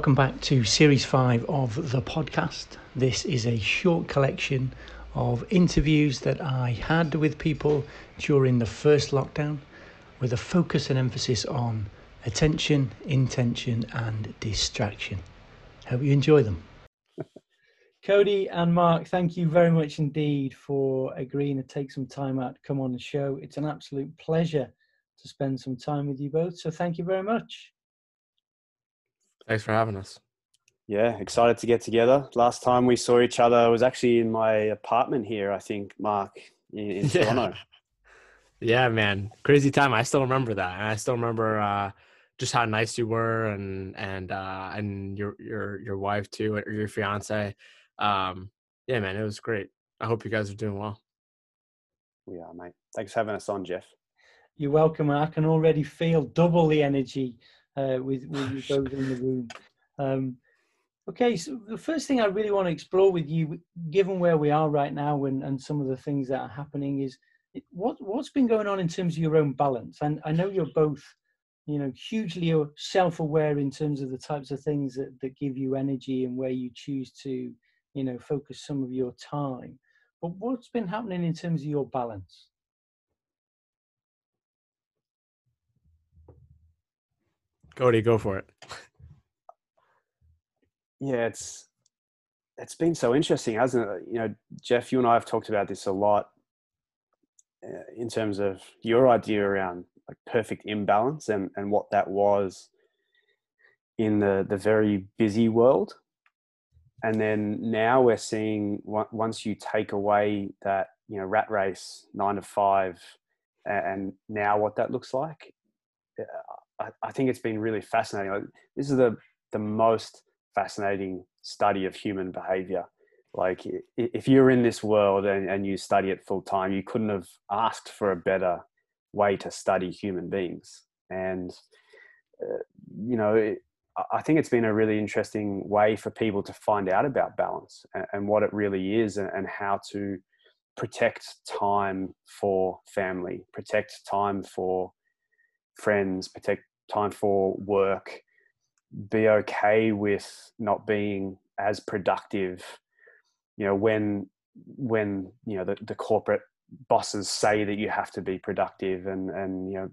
Welcome back to Series 5 of the podcast. This is a short collection of interviews that I had with people during the first lockdown with a focus and emphasis on attention, intention, and distraction. Hope you enjoy them. Cody and Mark, thank you very much indeed for agreeing to take some time out to come on the show. It's an absolute pleasure to spend some time with you both. So thank you very much. Thanks for having us. Yeah, excited to get together. Last time we saw each other was actually in my apartment here, I think, Mark, in, in yeah. Toronto. Yeah, man, crazy time. I still remember that, and I still remember uh, just how nice you were, and and uh, and your your your wife too, or your fiance. Um, yeah, man, it was great. I hope you guys are doing well. We are, mate. Thanks for having us on, Jeff. You're welcome. I can already feel double the energy uh, with, with you both in the room. Um, okay, so the first thing I really want to explore with you, given where we are right now and, and some of the things that are happening, is what what's been going on in terms of your own balance. And I know you're both, you know, hugely self-aware in terms of the types of things that, that give you energy and where you choose to, you know, focus some of your time. But what's been happening in terms of your balance? Cody, go for it. Yeah, it's it's been so interesting, hasn't it? You know, Jeff, you and I have talked about this a lot uh, in terms of your idea around like perfect imbalance and and what that was in the the very busy world. And then now we're seeing once you take away that you know rat race nine to five, and now what that looks like, uh, I, I think it's been really fascinating. Like, this is the the most fascinating study of human behavior. Like if you're in this world and, and you study it full time, you couldn't have asked for a better way to study human beings. And uh, you know, it, I think it's been a really interesting way for people to find out about balance and, and what it really is, and, and how to protect time for family, protect time for friends, protect time for work, be okay with not being as productive. You know, when when you know the, the corporate bosses say that you have to be productive and and you know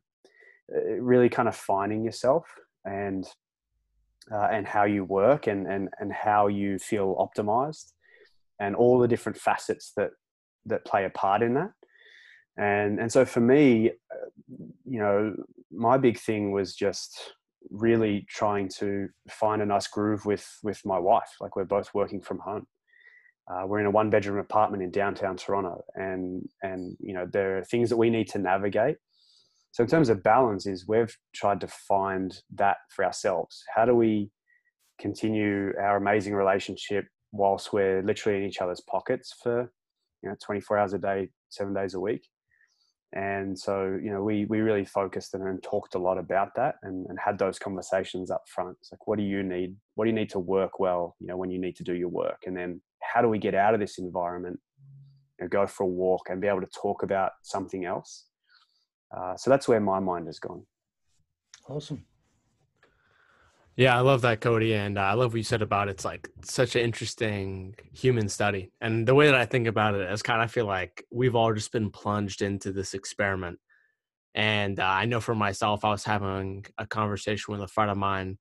really kind of finding yourself and uh, and how you work and and and how you feel optimized and all the different facets that that play a part in that and and so for me uh, you know my big thing was just really trying to find a nice groove with with my wife. Like we're both working from home. Uh, we're in a one bedroom apartment in downtown toronto and and you know there are things that we need to navigate. So in terms of balance is we've tried to find that for ourselves. How do we continue our amazing relationship whilst we're literally in each other's pockets for you know 24 hours a day seven days a week and so you know we we really focused and talked a lot about that and, and had those conversations up front. It's like what do you need what do you need to work well you know when you need to do your work? And then how do we get out of this environment you know, go for a walk and be able to talk about something else? Uh, so that's where my mind has gone. Awesome yeah, I love that, Cody, and uh, I love what you said about it. it's like such an interesting human study. And the way that I think about it is kind of feel like we've all just been plunged into this experiment. And uh, I know for myself, I was having a conversation with a friend of mine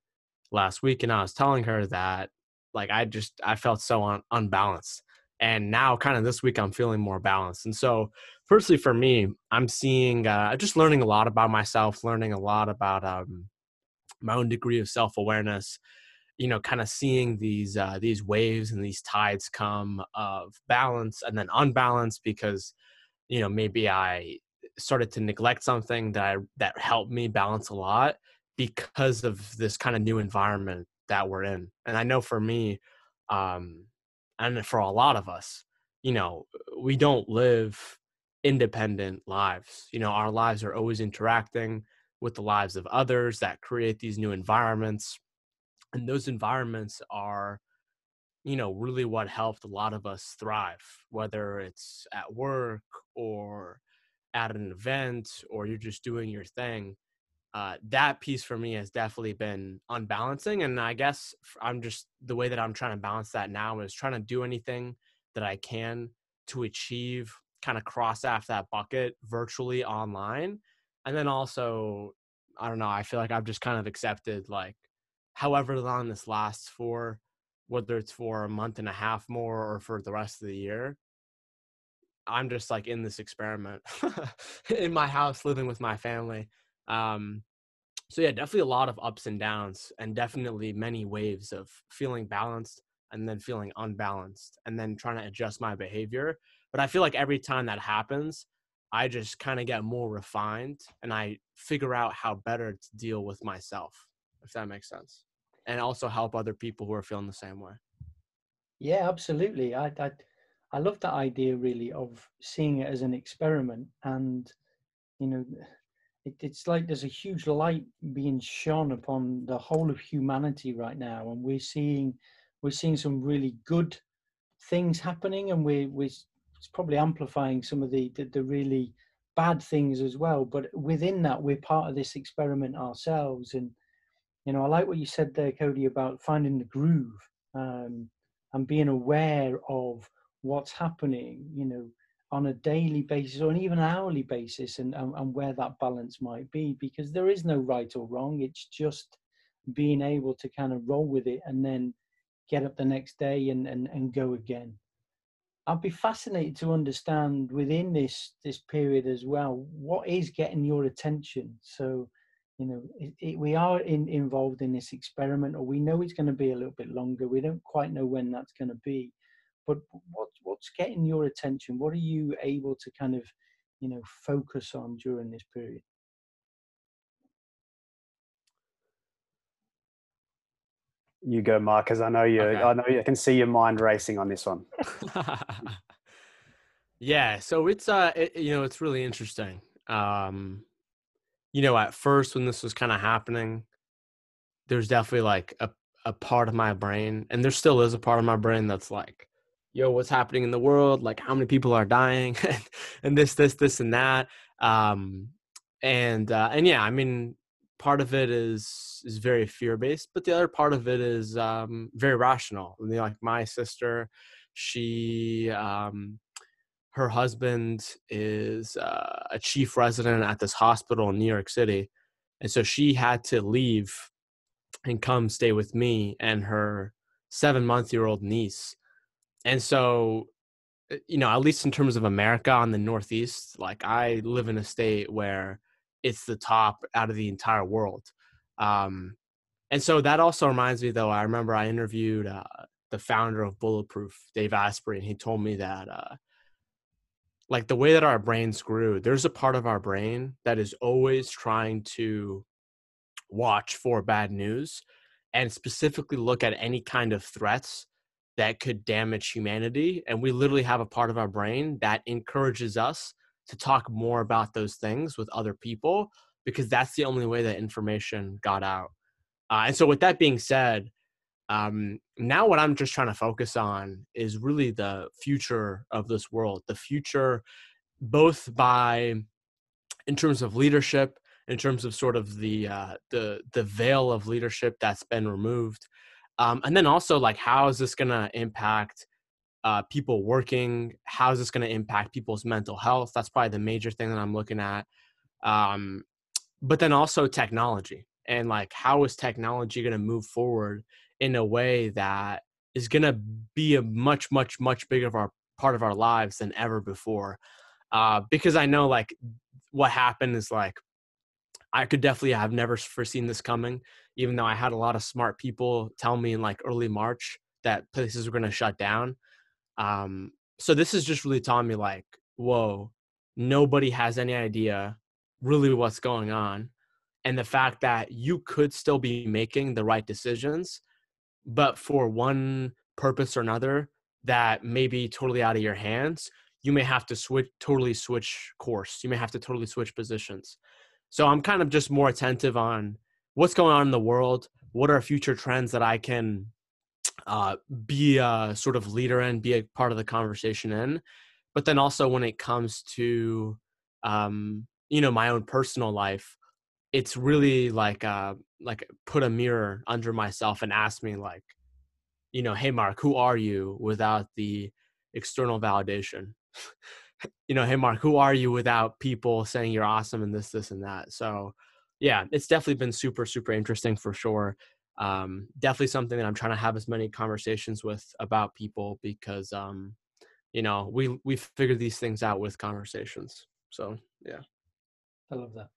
last week, and I was telling her that like I just I felt so un- unbalanced. And now, kind of this week, I'm feeling more balanced. And so, firstly, for me, I'm seeing uh, just learning a lot about myself, learning a lot about um, my own degree of self-awareness you know kind of seeing these uh, these waves and these tides come of balance and then unbalance because you know maybe i started to neglect something that I, that helped me balance a lot because of this kind of new environment that we're in. And i know for me um and for a lot of us you know we don't live independent lives. You know our lives are always interacting with the lives of others that create these new environments and those environments are you know really what helped a lot of us thrive whether it's at work or at an event or you're just doing your thing uh, that piece for me has definitely been unbalancing. And I guess I'm just the way that I'm trying to balance that now is trying to do anything that I can to achieve kind of cross off that bucket virtually online. And then also, I don't know, I feel like I've just kind of accepted like however long this lasts for, whether it's for a month and a half more or for the rest of the year. I'm just like in this experiment in my house, living with my family. Um, so yeah, definitely a lot of ups and downs, and definitely many waves of feeling balanced and then feeling unbalanced, and then trying to adjust my behavior. But I feel like every time that happens, I just kind of get more refined, and I figure out how better to deal with myself, if that makes sense, and also help other people who are feeling the same way. Yeah, absolutely. I I, I love that idea really of seeing it as an experiment, and you know it, it's like there's a huge light being shone upon the whole of humanity right now, and we're seeing we're seeing some really good things happening, and we're, we're it's probably amplifying some of the, the, the really bad things as well. But within that, we're part of this experiment ourselves, and you know, I like what you said there, Cody, about finding the groove um, and being aware of what's happening. You know, on a daily basis or an even hourly basis and, and, and where that balance might be because there is no right or wrong it's just being able to kind of roll with it and then get up the next day and, and, and go again i'd be fascinated to understand within this this period as well what is getting your attention? So you know it, it, we are in, involved in this experiment or we know it's going to be a little bit longer. We don't quite know when that's going to be. But what what's getting your attention? What are you able to kind of you know focus on during this period you go mark because i know you okay. i know you, i can see your mind racing on this one yeah so it's uh it, you know it's really interesting um you know at first when this was kind of happening there's definitely like a, a part of my brain and there still is a part of my brain that's like yo, what's happening in the world? Like, how many people are dying, and this, this, this, and that. Um, and uh, and yeah, I mean, part of it is is very fear based, but the other part of it is um, very rational. I mean, like my sister, she um, her husband is uh, a chief resident at this hospital in New York City, and so she had to leave and come stay with me and her seven month year old niece and so, eh, you know, at least in terms of America on the Northeast, like I live in a state where it's the top out of the entire world. Um, and so that also reminds me, though, I remember I interviewed uh, the founder of Bulletproof, Dave Asprey, and he told me that, uh, like, the way that our brains grew, there's a part of our brain that is always trying to watch for bad news and specifically look at any kind of threats that could damage humanity. And we literally have a part of our brain that encourages us to talk more about those things with other people because that's the only way that information got out. Uh, and so, with that being said, um, now what I'm just trying to focus on is really the future of this world, the future, both by in terms of leadership, in terms of sort of the uh, the the veil of leadership that's been removed, um, and then also like how is this going to impact uh, people working how is this going to impact people's mental health that's probably the major thing that i'm looking at um, but then also technology and like how is technology going to move forward in a way that is going to be a much much much bigger of our part of our lives than ever before uh, because i know like what happened is like I could definitely have never foreseen this coming, even though I had a lot of smart people tell me in like early March that places were going to shut down. Um, so this is just really telling me like, whoa, nobody has any idea really what's going on. And the fact that you could still be making the right decisions, but for one purpose or another that may be totally out of your hands, you may have to switch, totally switch course. You may have to totally switch positions. So I'm kind of just more attentive on what's going on in the world. What are future trends that I can uh, be a sort of leader in, be a part of the conversation in. But then also when it comes to, um, you know, my own personal life, it's really like uh like put a mirror under myself and ask me like you know hey mark who are you without the external validation? You know hey mark who are you without people saying you're awesome and this this and that? So yeah it's definitely been super super interesting for sure um definitely something that i'm trying to have as many conversations with about people because um you know we we figure these things out with conversations so yeah i love that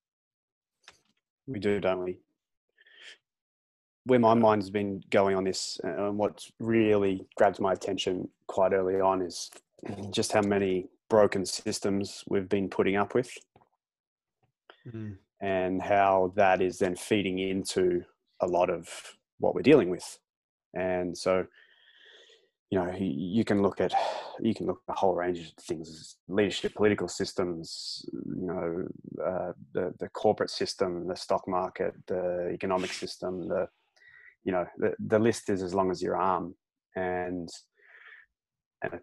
we do, don't we? Where my mind's been going on this, uh, and what's really grabbed my attention quite early on is just how many broken systems we've been putting up with, mm. and how that is then feeding into a lot of what we're dealing with. And so, you know you can look at you can look at a whole range of things leadership political systems you know uh, the the corporate system the stock market the economic system the you know the, the list is as long as your arm and and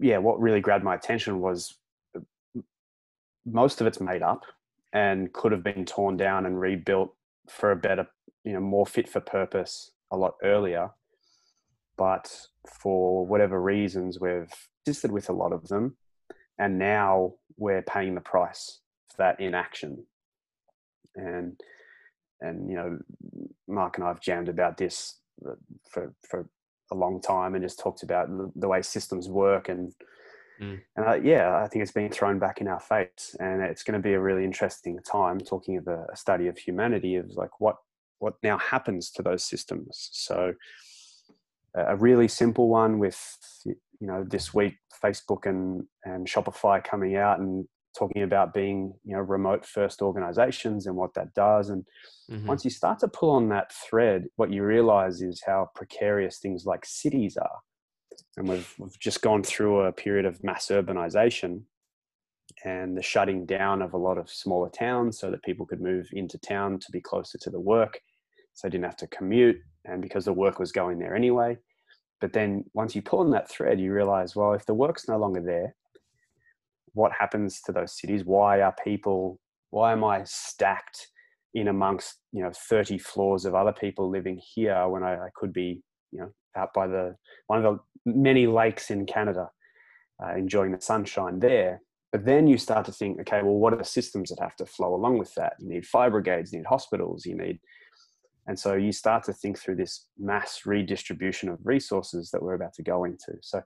yeah what really grabbed my attention was most of it's made up and could have been torn down and rebuilt for a better you know more fit for purpose a lot earlier but for whatever reasons, we've assisted with a lot of them, and now we're paying the price for that inaction. And and you know, Mark and I have jammed about this uh, for for a long time, and just talked about the, way systems work and. Mm. And uh, yeah, I think it's been thrown back in our face, and it's going to be a really interesting time talking of a, a study of humanity of like what what now happens to those systems. So, a really simple one with you know this week Facebook and and Shopify coming out and talking about being you know remote first organizations and what that does and mm-hmm. once you start to pull on that thread what you realize is how precarious things like cities are and we've, we've just gone through a period of mass urbanization and the shutting down of a lot of smaller towns so that people could move into town to be closer to the work so they didn't have to commute and because the work was going there anyway. But then once you pull on that thread, you realize, well, if the work's no longer there, what happens to those cities? Why are people, why am I stacked in amongst, you know, 30 floors of other people living here when I, I could be, you know, out by the, one of the many lakes in Canada, uh, enjoying the sunshine there. But then you start to think, okay, well, what are the systems that have to flow along with that? You need fire brigades, you need hospitals, you need and so you start to think through this mass redistribution of resources that we're about to go into. So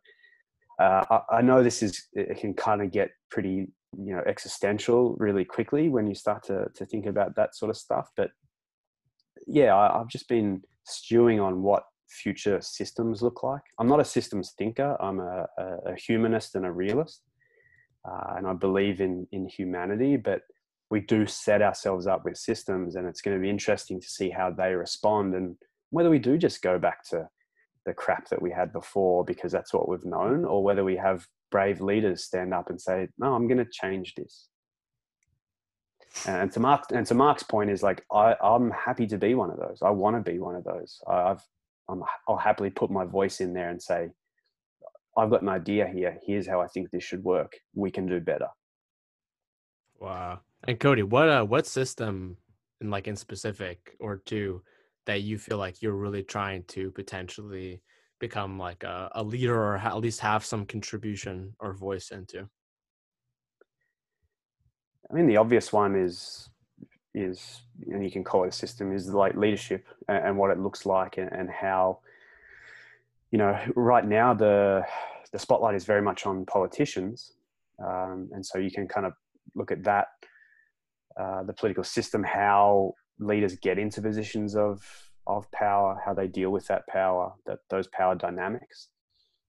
uh, I, I, know this is, it can kind of get pretty, you know, existential really quickly when you start to, to think about that sort of stuff. But yeah, I, I've just been stewing on what future systems look like. I'm not a systems thinker. I'm a, a, humanist and a realist. Uh, and I believe in, in humanity, but we do set ourselves up with systems and it's going to be interesting to see how they respond and whether we do just go back to the crap that we had before because that's what we've known or whether we have brave leaders stand up and say no i'm going to change this. And to mark and to mark's point is like I, i'm happy to be one of those. I want to be one of those. I've I'm, i'll happily put my voice in there and say i've got an idea here. Here's how i think this should work. We can do better. Wow and Cody, what uh what system in like in specific or two that you feel like you're really trying to potentially become like a, a leader or ha- at least have some contribution or voice into? I mean, the obvious one is is and you can call it a system is like leadership and, and what it looks like and, and how you know right now the the spotlight is very much on politicians um, and so you can kind of look at that uh, the political system, how leaders get into positions of of power, how they deal with that power, that those power dynamics,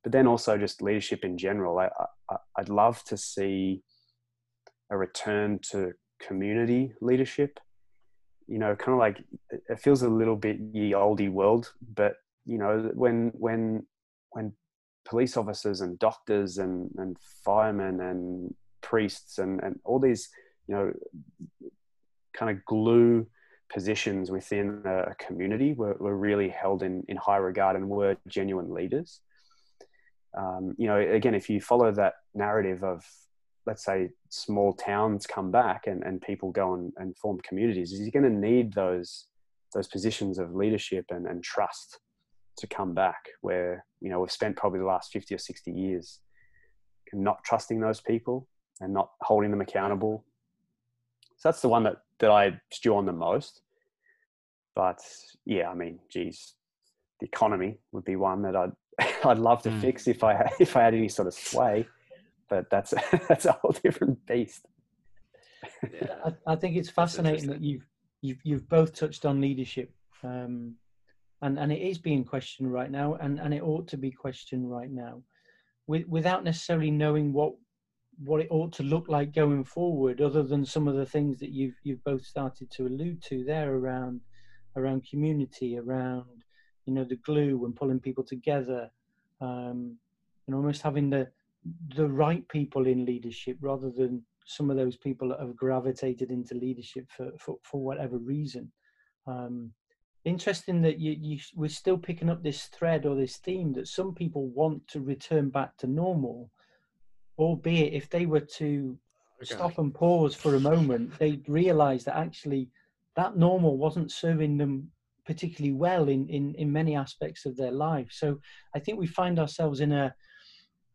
but then also just leadership in general. I, I I'd love to see a return to community leadership. You know, kind of like it feels a little bit ye oldie world, but you know, when when when police officers and doctors and, and firemen and priests and, and all these you know kind of glue positions within a community were, were really held in, in high regard and were genuine leaders. Um, you know, again, if you follow that narrative of let's say small towns come back and, and people go and, and form communities is you're going to need those those positions of leadership and, and trust to come back where you know we've spent probably the last 50 or 60 years not trusting those people and not holding them accountable so that's the one that that i stew on the most. But yeah i mean geez the economy would be one that i'd i'd love to mm. fix if i if i had any sort of sway. But that's that's a whole different beast. I, I, think it's fascinating that you've you've you've both touched on leadership um, and and it is being questioned right now and and it ought to be questioned right now. With, without necessarily knowing what what it ought to look like going forward other than some of the things that you've you've both started to allude to there around around community around you know the glue and pulling people together um and almost having the the right people in leadership rather than some of those people that have gravitated into leadership for for, for whatever reason. Um interesting that you, you we're still picking up this thread or this theme that some people want to return back to normal albeit if they were to okay. stop and pause for a moment they'd realize that actually that normal wasn't serving them particularly well in, in in many aspects of their life so i think we find ourselves in a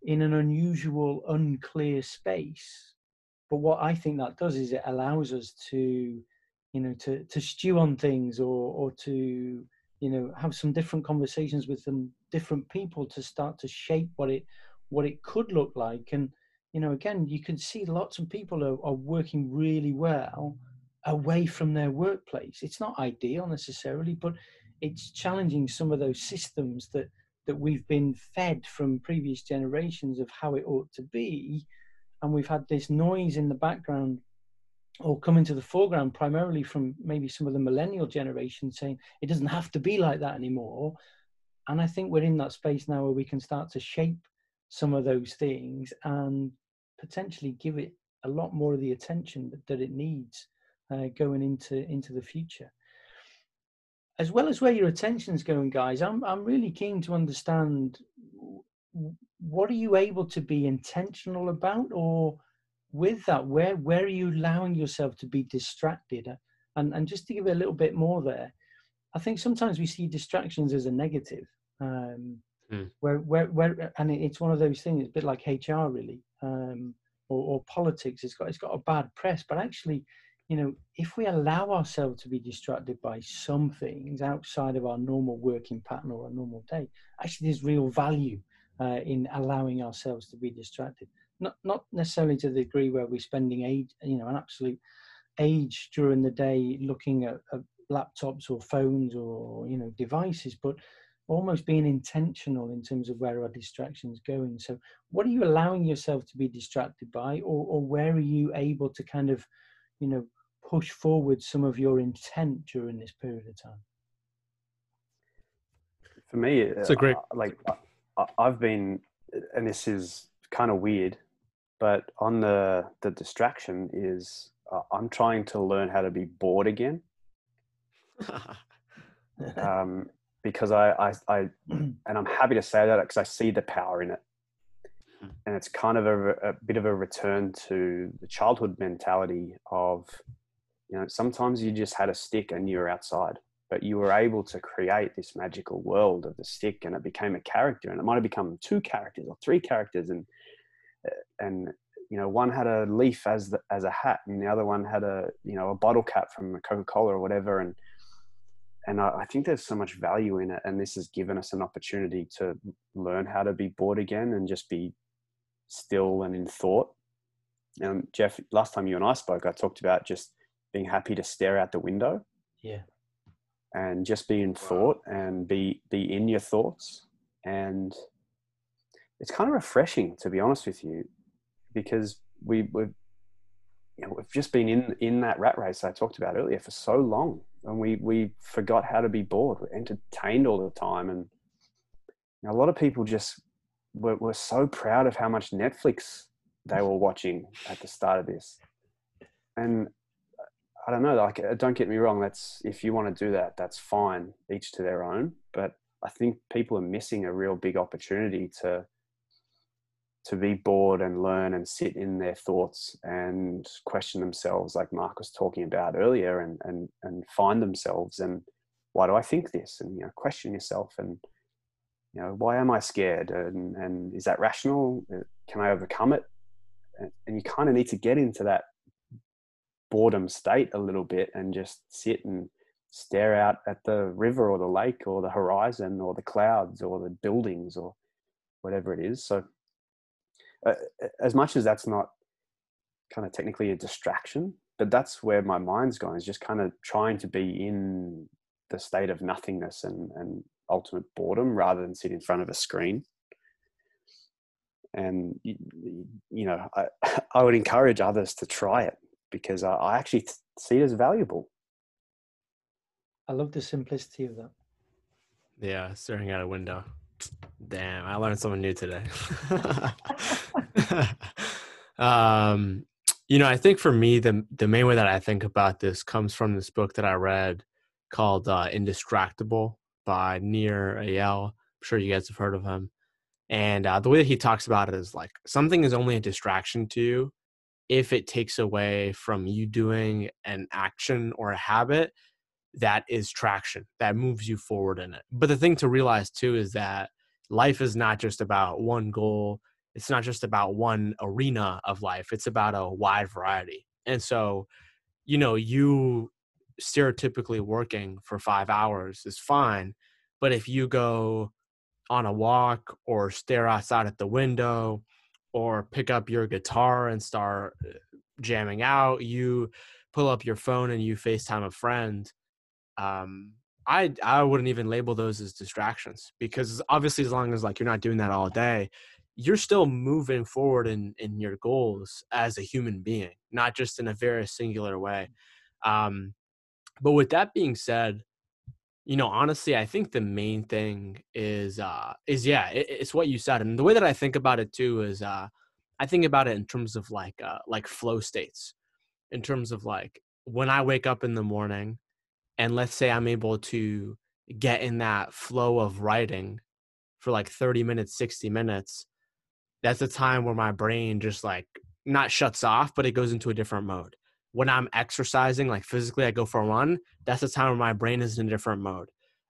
in an unusual unclear space but what i think that does is it allows us to you know to to stew on things or or to you know have some different conversations with some different people to start to shape what it what it could look like and you know again you can see lots of people are, are working really well away from their workplace. It's not ideal necessarily but it's challenging some of those systems that that we've been fed from previous generations of how it ought to be and we've had this noise in the background or coming to the foreground primarily from maybe some of the millennial generation saying it doesn't have to be like that anymore. And i think we're in that space now where we can start to shape some of those things and potentially give it a lot more of the attention that, that it needs uh, going into into the future as well as where your attention's going guys i'm i'm really keen to understand what are you able to be intentional about or with that, where where are you allowing yourself to be distracted? And and just to give it a little bit more there, I think sometimes we see distractions as a negative. Um, mm. Where where where and it's one of those things. It's a bit like HR really, um, or, or politics. It's got it's got a bad press, but actually, you know, if we allow ourselves to be distracted by some things outside of our normal working pattern or a normal day, actually, there's real value uh, in allowing ourselves to be distracted not not necessarily to the degree where we're spending age, you know, an absolute age during the day looking at, at laptops or phones or you know devices, but almost being intentional in terms of where our distractions going. So, what are you allowing yourself to be distracted by, or or where are you able to kind of, you know, push forward some of your intent during this period of time? For me, it's a great uh, like I've been, and this is kind of weird but on the the distraction is uh, I'm trying to learn how to be bored again. um, because I, I, I, and I'm happy to say that because I see the power in it. Hmm. And it's kind of a, a bit of a return to the childhood mentality of, you know, sometimes you just had a stick and you were outside, but you were able to create this magical world of the stick and it became a character and it might have become two characters or three characters. And and you know one had a leaf as the, as a hat and the other one had a you know a bottle cap from a coca-cola or whatever and and I, I, think there's so much value in it and this has given us an opportunity to learn how to be bored again and just be still and in thought. And jeff last time you and i spoke i talked about just being happy to stare out the window. Yeah. And just be in thought and be be in your thoughts. And it's kind of refreshing to be honest with you because we we've you know, we've just been in in that rat race I talked about earlier for so long, and we we forgot how to be bored. We're entertained all the time, and you know, a lot of people just were, were so proud of how much Netflix they were watching at the start of this, and I don't know. Like, uh, don't get me wrong. That's if you want to do that, that's fine. Each to their own. But I think people are missing a real big opportunity to to be bored and learn and sit in their thoughts and question themselves like mark was talking about earlier and and and find themselves and why do i think this? And you know question yourself and you know why am i scared? And and is that rational? Uh, can i overcome it? And you kind of need to get into that boredom state a little bit and just sit and stare out at the river or the lake or the horizon or the clouds or the buildings or whatever it is. So uh, as much as that's not kind of technically a distraction but that's where my mind's gone is just kind of trying to be in the state of nothingness and, and ultimate boredom rather than sit in front of a screen. And you, you know I, I would encourage others to try it because I, I actually see it as valuable. I love the simplicity of that. Yeah staring out a window damn i learned something new today um you know i think for me the the main way that i think about this comes from this book that i read called uh, indistractable by Nir Eyal. I'm sure you guys have heard of him. And uh, the way that he talks about it is like something is only a distraction to you if it takes away from you doing an action or a habit that is traction, that moves you forward in it. But the thing to realize too is that life is not just about one goal, it's not just about one arena of life, it's about a wide variety. And so, you know, you stereotypically working for five hours is fine. But if you go on a walk or stare outside at the window or pick up your guitar and start uh, jamming out, you pull up your phone and you FaceTime a friend. Um, I I wouldn't even label those as distractions because obviously as long as like you're not doing that all day, you're still moving forward in in your goals as a human being, not just in a very singular way. Um, but with that being said, you know, honestly, I think the main thing is uh is yeah, it, it's what you said. And the way that I think about it too is uh I think about it in terms of like uh like flow states. In terms of like when I wake up in the morning and let's say I'm able to get in that flow of writing for like 30 minutes, 60 minutes, that's a time where my brain just like not shuts off, but it goes into a different mode when I'm exercising, like physically, I go for a run, that's the time where my brain is in a different mode.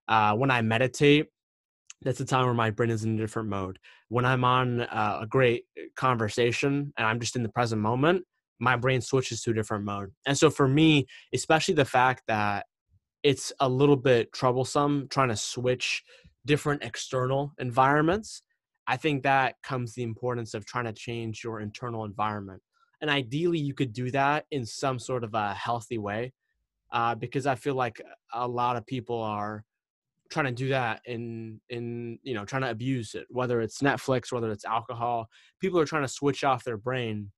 Uh, when I meditate, that's the time where my brain is in a different mode. When I'm on uh, a great conversation and I'm just in the present moment, my brain switches to a different mode. And so for me, especially the fact that it's a little bit troublesome trying to switch different external environments, I think that comes the importance of trying to change your internal environment and ideally you could do that in some sort of a healthy way uh, because i feel like a lot of people are trying to do that in in you know trying to abuse it whether it's netflix whether it's alcohol. People are trying to switch off their brain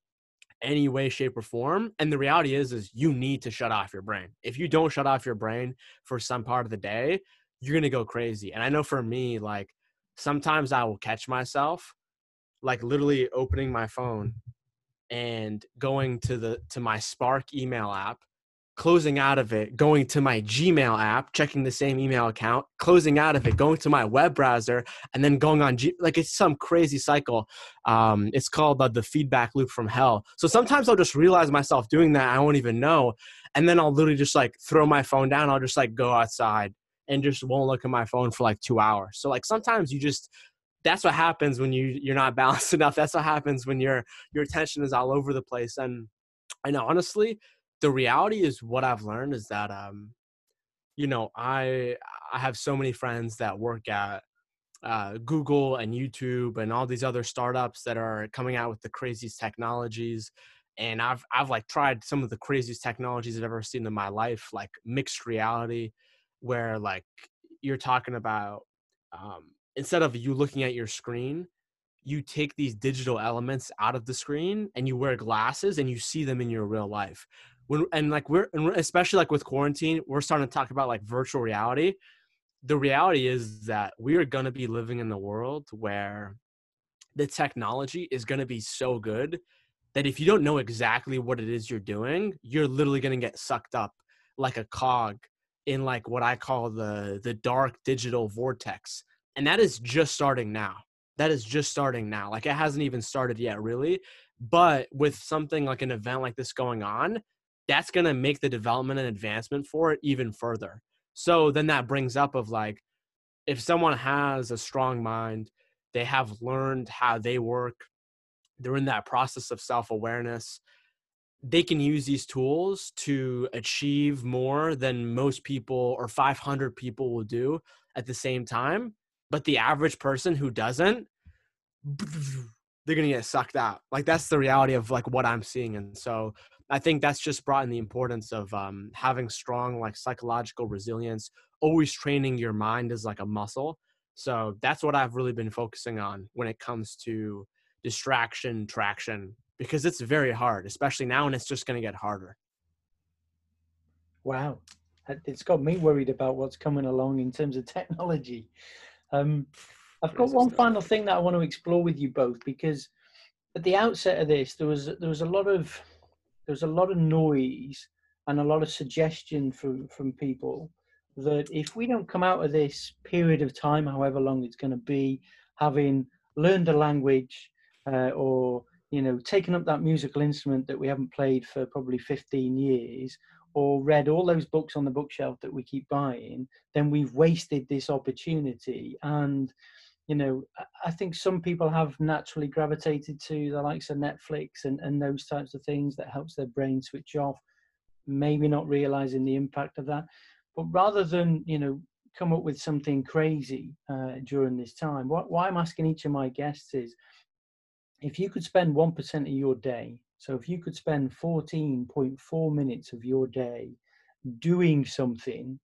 any way shape or form and the reality is is you need to shut off your brain. If you don't shut off your brain for some part of the day you're to go crazy and i know for me like sometimes i will catch myself like literally opening my phone and going to the to my Spark email app, closing out of it, going to my Gmail app, checking the same email account, closing out of it, going to my web browser, and then going on G- like it's some crazy cycle. Um, it's called uh, the feedback loop from hell. So sometimes I'll just realize myself doing that I won't even know, and then I'll literally just like throw my phone down. I'll just like go outside and just won't look at my phone for like two hours. So like sometimes you just that's what happens when you you're not balanced enough that's what happens when your your attention is all over the place and and honestly the reality is what i've learned is that um you know i i have so many friends that work at uh, google and youtube and all these other startups that are coming out with the craziest technologies and i've i've like tried some of the craziest technologies i've ever seen in my life like mixed reality where like you're talking about um, instead of you looking at your screen, you take these digital elements out of the screen and you wear glasses and you see them in your real life. When and like we're especially like with quarantine, we're starting to talk about like virtual reality. The reality is that we are going to be living in the world where the technology is going to be so good that if you don't know exactly what it is you're doing, you're literally going to get sucked up like a cog in like what I call the the dark digital vortex and that is just starting now that is just starting now. Like it hasn't even started yet, really. But with something like an event like this going on, that's going to make the development and advancement for it even further. So then that brings up of like, if someone has a strong mind, they have learned how they work, they're in that process of self awareness, they can use these tools to achieve more than most people or 500 people will do at the same time. But the average person who doesn't, they're going to get sucked out. Like that's the reality of like what I'm seeing. And so I think that's just brought in the importance of um, having strong like psychological resilience, always training your mind as like a muscle. So that's what I've really been focusing on when it comes to distraction, traction, because it's very hard, especially now, and it's just going to get harder. Wow, it's got me worried about what's coming along in terms of technology. Um, I've got one final thing that I want to explore with you both because at the outset of this, there was there was a lot of there was a lot of noise and a lot of suggestion from from people that if we don't come out of this period of time, however long it's going to be, having learned a language uh, or you know taken up that musical instrument that we haven't played for probably 15 years or read all those books on the bookshelf that we keep buying then we've wasted this opportunity. And you know i think some people have naturally gravitated to the likes of netflix and, and those types of things that helps their brain switch off maybe not realizing the impact of that. But rather than you know come up with something crazy uh, during this time what, why i'm asking each of my guests is if you could spend 1% of your day so if you could spend 14.4 minutes of your day doing something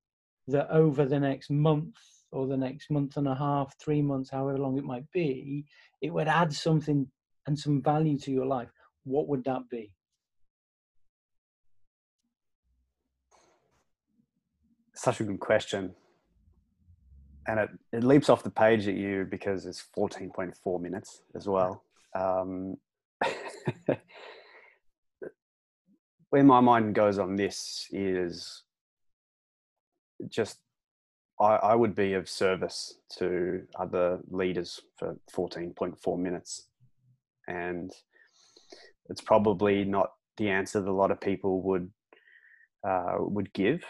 that over the next month or the next month and a half, three months, however long it might be, it would add something and some value to your life, what would that be? Such a good question. And it, it leaps off the page at you because it's 14.4 minutes as well. Um, where my mind goes on this is just I, I would be of service to other leaders for 14.4 minutes. And it's probably not the answer that a lot of people would uh, would give,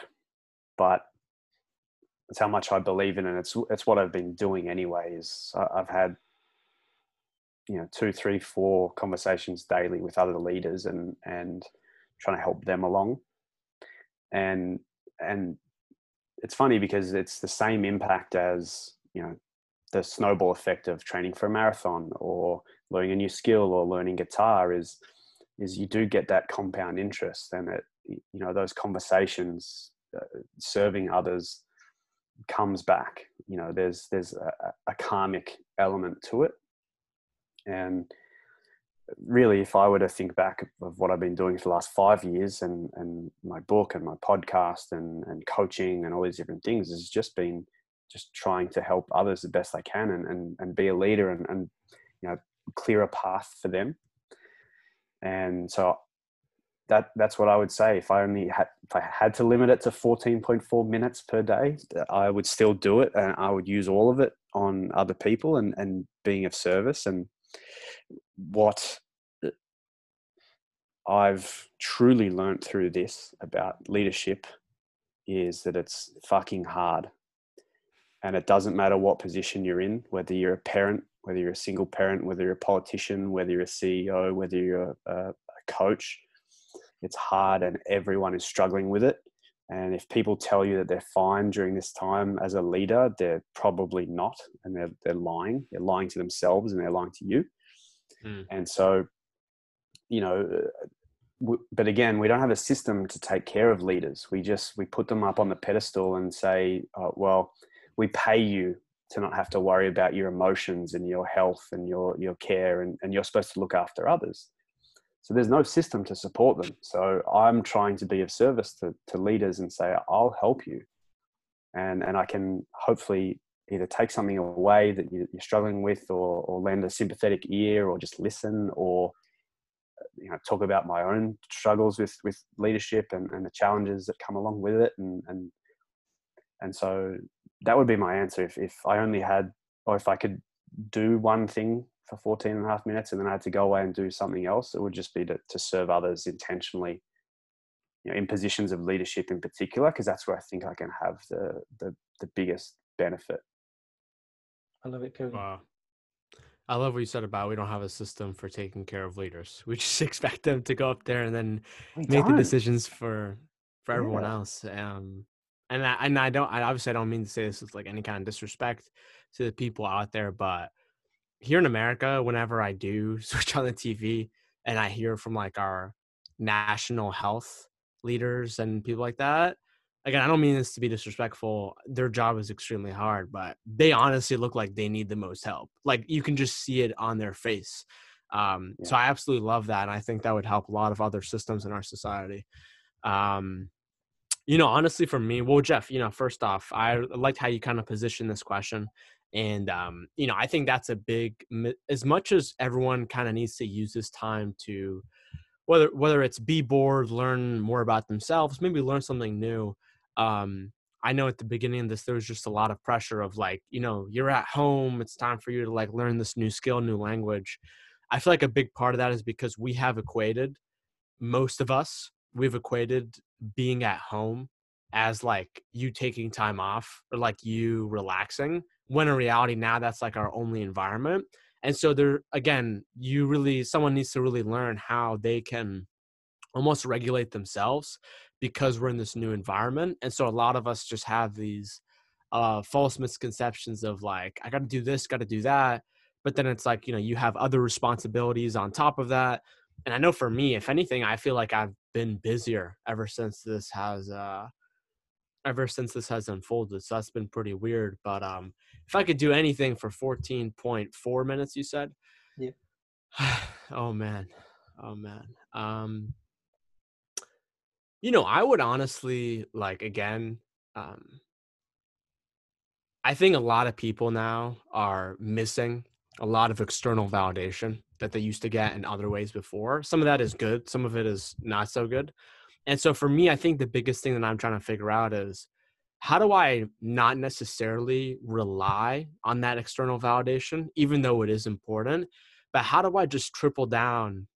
but it's how much I believe in it. It's it's what I've been doing anyway. Is I've had you know two, three, four conversations daily with other leaders and and trying to help them along. And and it's funny because it's the same impact as you know the snowball effect of training for a marathon or learning a new skill or learning guitar is is you do get that compound interest and it you know those conversations uh, serving others comes back. You know there's there's a, a karmic element to it. And really, if I were to think back of what I've been doing for the last five years and, and my book and my podcast and, and coaching and all these different things has just been just trying to help others the best I can and, and, and be a leader and, and, you know, clear a path for them. And so that that's what I would say. If I only had if I had to limit it to 14.4 minutes per day, I would still do it and I would use all of it on other people and, and being of service and what uh, I've truly learned through this about leadership is that it's fucking hard. And it doesn't matter what position you're in, whether you're a parent, whether you're a single parent, whether you're a politician, whether you're a CEO, whether you're a, a coach, it's hard and everyone is struggling with it. And if people tell you that they're fine during this time as a leader, they're probably not. And they're, they're lying. They're lying to themselves and they're lying to you. Mm. And so, you know, uh, but again, we don't have a system to take care of leaders. We just we put them up on the pedestal and say, oh, well, we pay you to not have to worry about your emotions and your health and your your care, and, and you're supposed to look after others. So there's no system to support them. So I'm trying to be of service to, to leaders and say, I'll help you. And, and I can hopefully either take something away that you're struggling with or, or lend a sympathetic ear or just listen or uh, you know talk about my own struggles with with leadership and, and the challenges that come along with it and and and so that would be my answer if, if i only had or if i could do one thing for 14 and a half minutes and then I had to go away and do something else. It would just be to, to serve others intentionally, you know, in positions of leadership in particular, because that's where I think I can have the, the, the biggest benefit. I love it, Cody. Wow. I love what you said about we don't have a system for taking care of leaders. We just expect them to go up there and then We make the decisions for for everyone Yeah. else. Um, and I and I don't. I obviously I don't mean to say this with like any kind of disrespect to the people out there, but here in America, whenever I do switch on the TV and I hear from like our national health leaders and people like that, again, I don't mean this to be disrespectful. Their job is extremely hard, but they honestly look like they need the most help. Like you can just see it on their face. Um, So I absolutely love that, and I think that would help a lot of other systems in our society. Um, you know, honestly, for me, well, Jeff, you know, first off, I liked how you kind of positioned this question. And, um, you know, I think that's a big, as much as everyone kind of needs to use this time to, whether, whether it's be bored, learn more about themselves, maybe learn something new. Um, I know at the beginning of this, there was just a lot of pressure of like, you know, you're at home. It's time for you to like learn this new skill, new language. I feel like a big part of that is because we have equated, most of us, we've equated being at home as like you taking time off or like you relaxing when in reality now that's like our only environment and so there again you really someone needs to really learn how they can almost regulate themselves because we're in this new environment and so a lot of us just have these uh false misconceptions of like i got to do this got to do that but then it's like you know you have other responsibilities on top of that and i know for me if anything i feel like i've been busier ever since this has uh ever since this has unfolded so that's been pretty weird but um if i could do anything for 14.4 minutes you said? Yep. oh man. Oh man. Um you know i would honestly like again um i think a lot of people now are missing a lot of external validation that they used to get in other ways before. Some of that is good some of it is not so good. And so for me i think the biggest thing that i'm trying to figure out is how do i not necessarily rely on that external validation even though it is important but how do i just triple down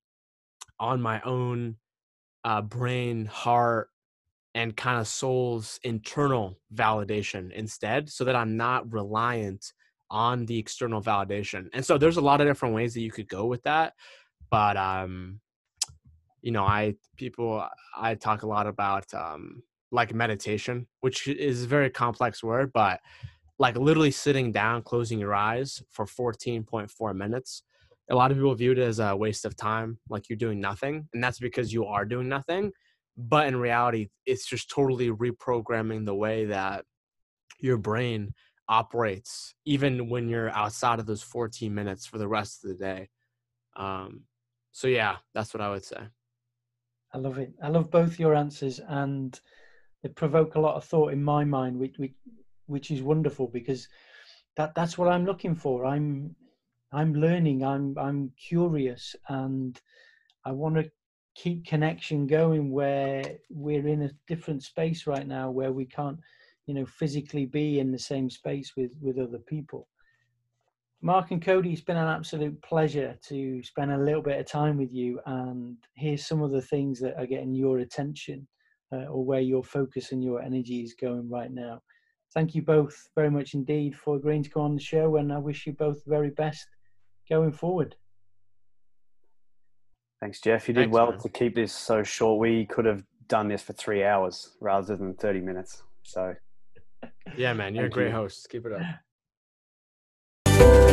on my own uh, brain heart and kind of soul's internal validation instead so that i'm not reliant on the external validation and so there's a lot of different ways that you could go with that but um you know i people i talk a lot about um like meditation which is a very complex word but like literally sitting down closing your eyes for 14.4 minutes a lot of people view it as a waste of time like you're doing nothing and that's because you are doing nothing but in reality it's just totally reprogramming the way that your brain operates even when you're outside of those 14 minutes for the rest of the day um so yeah that's what i would say I love it. I love both your answers, and they provoke a lot of thought in my mind, which which, which is wonderful because that that's what I'm looking for. I'm I'm learning. I'm I'm curious, and I want to keep connection going where we're in a different space right now where we can't you know physically be in the same space with with other people Mark and Cody, it's been an absolute pleasure to spend a little bit of time with you and hear some of the things that are getting your attention uh, or where your focus and your energy is going right now. Thank you both very much indeed for agreeing to come on the show, and I wish you both the very best going forward. Thanks, Jeff. You did Thanks, well man. to keep this so short. We could have done this for three hours rather than 30 minutes. So, yeah, man, you're a great you. host. Keep it up.